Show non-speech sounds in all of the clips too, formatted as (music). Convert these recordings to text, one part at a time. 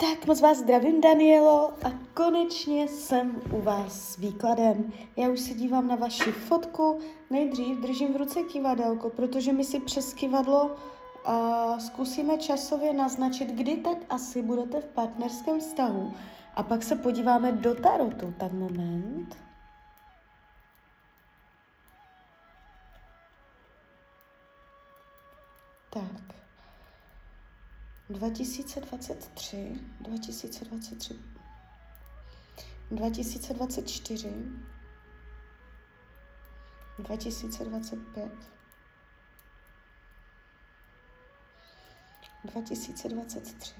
Tak moc vás zdravím, Danielo, a konečně jsem u vás s výkladem. Já už se dívám na vaši fotku, nejdřív držím v ruce kivadelko, protože my si přes kivadlo uh, zkusíme časově naznačit, kdy tak asi budete v partnerském vztahu. A pak se podíváme do tarotu. Tak moment. Tak. 2023, 2023, 2024, 2025, 2023,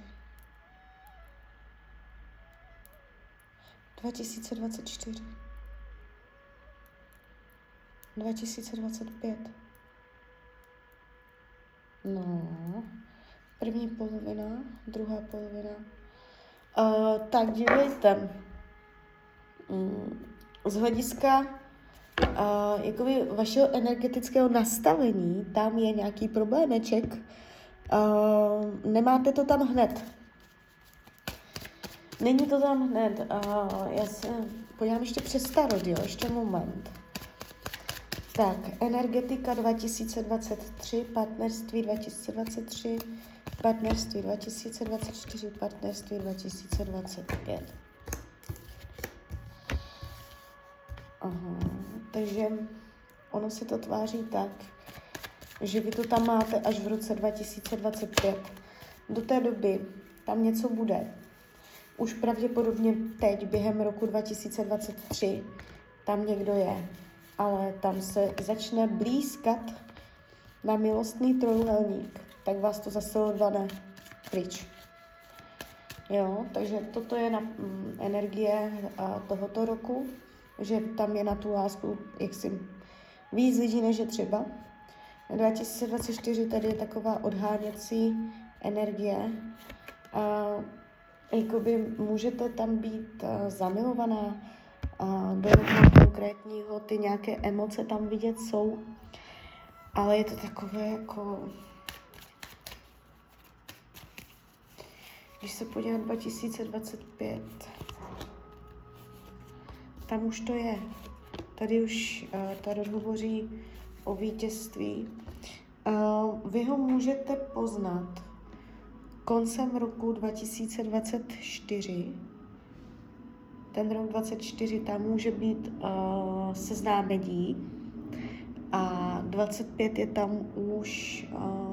2024, 2025. No, První polovina, druhá polovina. Uh, tak dívejte, um, z hlediska uh, jakoby vašeho energetického nastavení, tam je nějaký problémeček. Uh, nemáte to tam hned. Není to tam hned. Uh, já se podívám ještě přes starod, jo, ještě moment. Tak, energetika 2023, partnerství 2023, partnerství 2024, partnerství 2025. Aha, takže ono se to tváří tak, že vy to tam máte až v roce 2025. Do té doby tam něco bude. Už pravděpodobně teď, během roku 2023, tam někdo je. Ale tam se začne blízkat na milostný trojuhelník tak vás to zase odvane pryč. Jo, takže toto je na mm, energie a, tohoto roku, že tam je na tu lásku jaksi víc lidí, než je třeba. 2024 tady je taková odháněcí energie. A, jakoby můžete tam být a, zamilovaná a, do konkrétního, ty nějaké emoce tam vidět jsou, ale je to takové jako Když se podívám 2025, tam už to je. Tady už uh, tady hovoří o vítězství. Uh, vy ho můžete poznat koncem roku 2024. Ten rok 2024 tam může být uh, seznámení a 25 je tam už uh,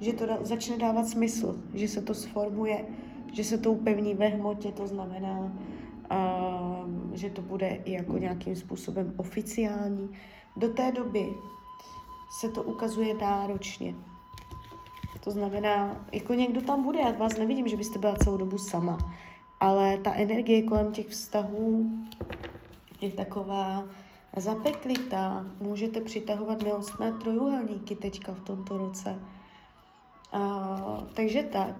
že to začne dávat smysl, že se to sformuje, že se to upevní ve hmotě, to znamená, uh, že to bude i jako nějakým způsobem oficiální. Do té doby se to ukazuje náročně. To znamená, jako někdo tam bude, já vás nevidím, že byste byla celou dobu sama, ale ta energie kolem těch vztahů je taková zapeklitá. Můžete přitahovat milostné trojuhelníky teďka v tomto roce. Takže tak.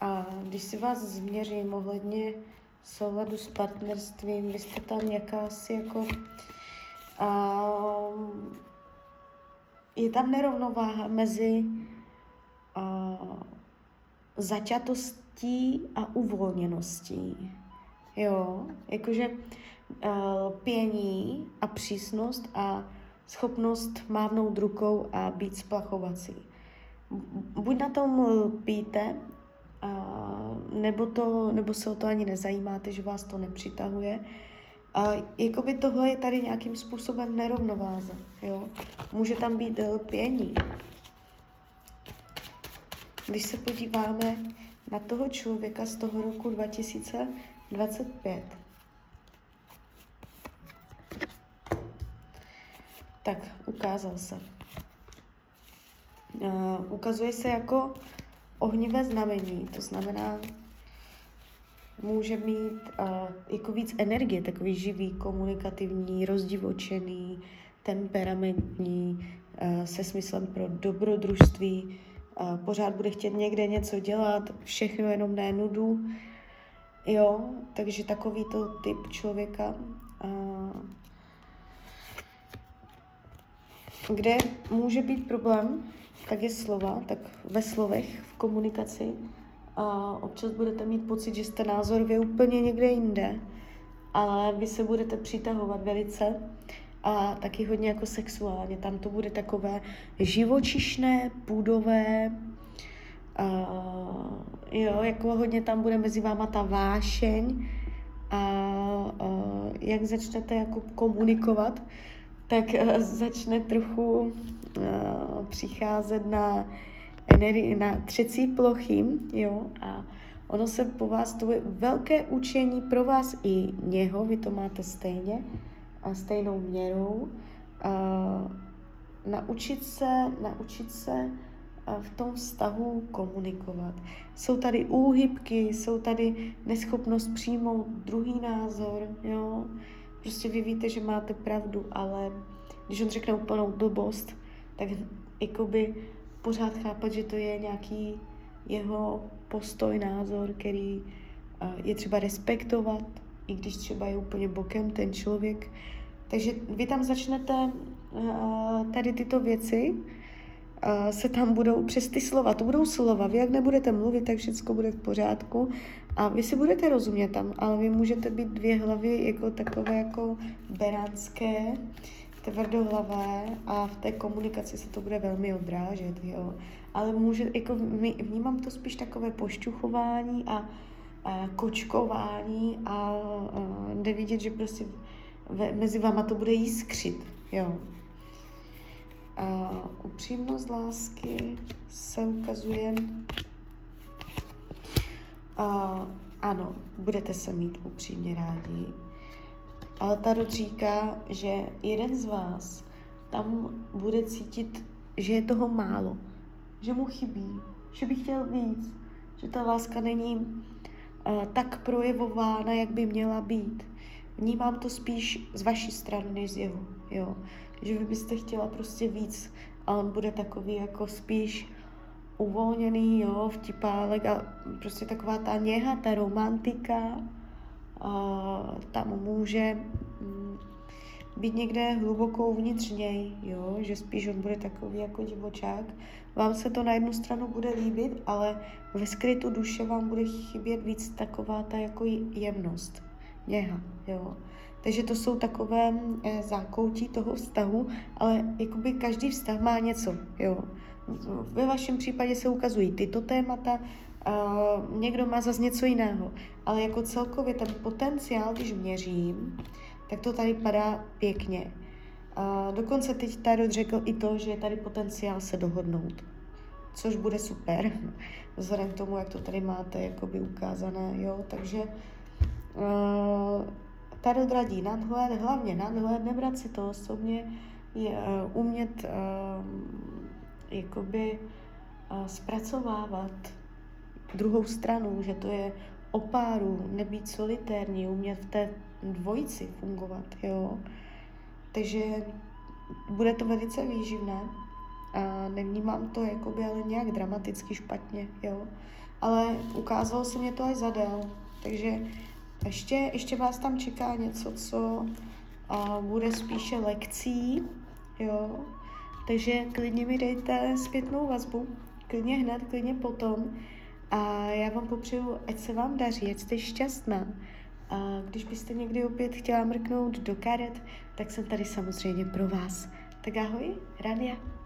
A když si vás změřím ohledně souladu s partnerstvím, vy jste tam jakási jako... A, je tam nerovnováha mezi a, zaťatostí a uvolněností. Jo, jakože a, pění a přísnost a schopnost mávnout rukou a být splachovací buď na tom lpíte, a, nebo, to, nebo se o to ani nezajímáte, že vás to nepřitahuje. A jakoby tohle je tady nějakým způsobem nerovnováza. Jo? Může tam být lpění. Když se podíváme na toho člověka z toho roku 2025, tak ukázal se. Uh, ukazuje se jako ohnivé znamení, to znamená, může mít uh, jako víc energie, takový živý, komunikativní, rozdivočený, temperamentní, uh, se smyslem pro dobrodružství, uh, pořád bude chtět někde něco dělat, všechno jenom ne nudu, jo, takže takovýto typ člověka, uh, kde může být problém, tak je slova, tak ve slovech, v komunikaci A občas budete mít pocit, že jste názorově úplně někde jinde, ale vy se budete přitahovat velice a taky hodně jako sexuálně. Tam to bude takové živočišné, půdové, uh, jo, jako hodně tam bude mezi váma ta vášeň a uh, jak začnete jako komunikovat, tak uh, začne trochu uh, přicházet na energii, na třecí plochy, jo, a ono se po vás, to je velké učení pro vás i něho, vy to máte stejně, a stejnou měrou. Uh, naučit se, naučit se v tom vztahu komunikovat. Jsou tady úhybky, jsou tady neschopnost přijmout druhý názor, jo. Prostě vy víte, že máte pravdu, ale když on řekne úplnou blbost, tak jakoby pořád chápat, že to je nějaký jeho postoj, názor, který je třeba respektovat, i když třeba je úplně bokem ten člověk. Takže vy tam začnete tady tyto věci, se tam budou přes ty slova, to budou slova, vy jak nebudete mluvit, tak všechno bude v pořádku a vy si budete rozumět tam, ale vy můžete být dvě hlavy jako takové jako beránské, tvrdohlavé a v té komunikaci se to bude velmi odrážet, jo. Ale může, jako vnímám to spíš takové pošťuchování a, a kočkování a, a jde vidět, že prostě ve, mezi váma to bude jiskřit, jo. A upřímnost lásky se ukazuje. A, ano, budete se mít upřímně rádi, ale Tarot říká, že jeden z vás tam bude cítit, že je toho málo, že mu chybí, že by chtěl víc, že ta láska není uh, tak projevována, jak by měla být. Vnímám to spíš z vaší strany, než z jeho. Jo že vy byste chtěla prostě víc a on bude takový jako spíš uvolněný, jo, vtipálek a prostě taková ta něha, ta romantika a tam může mm, být někde hluboko uvnitř něj, jo, že spíš on bude takový jako divočák. Vám se to na jednu stranu bude líbit, ale ve skrytu duše vám bude chybět víc taková ta jako jemnost, něha, jo. Takže to jsou takové eh, zákoutí toho vztahu, ale jakoby každý vztah má něco, jo. Ve vašem případě se ukazují tyto témata, uh, někdo má zase něco jiného, ale jako celkově ten potenciál, když měřím, tak to tady padá pěkně. Uh, dokonce teď Tarot řekl i to, že je tady potenciál se dohodnout, což bude super, (laughs) vzhledem k tomu, jak to tady máte jakoby ukázané, jo, takže uh, Tarot radí nadhled, hlavně nadhled, nebrat si to osobně, je, uh, umět uh, jakoby zpracovávat druhou stranu, že to je o páru, nebýt solitérní, umět v té dvojici fungovat, jo. Takže bude to velice výživné a nevnímám to jakoby ale nějak dramaticky špatně, jo. Ale ukázalo se mě to až zadel, takže ještě, ještě vás tam čeká něco, co uh, bude spíše lekcí, jo. Takže klidně mi dejte zpětnou vazbu, klidně hned, klidně potom. A já vám popřeju, ať se vám daří, ať jste šťastná. A když byste někdy opět chtěla mrknout do karet, tak jsem tady samozřejmě pro vás. Tak ahoj, Rania.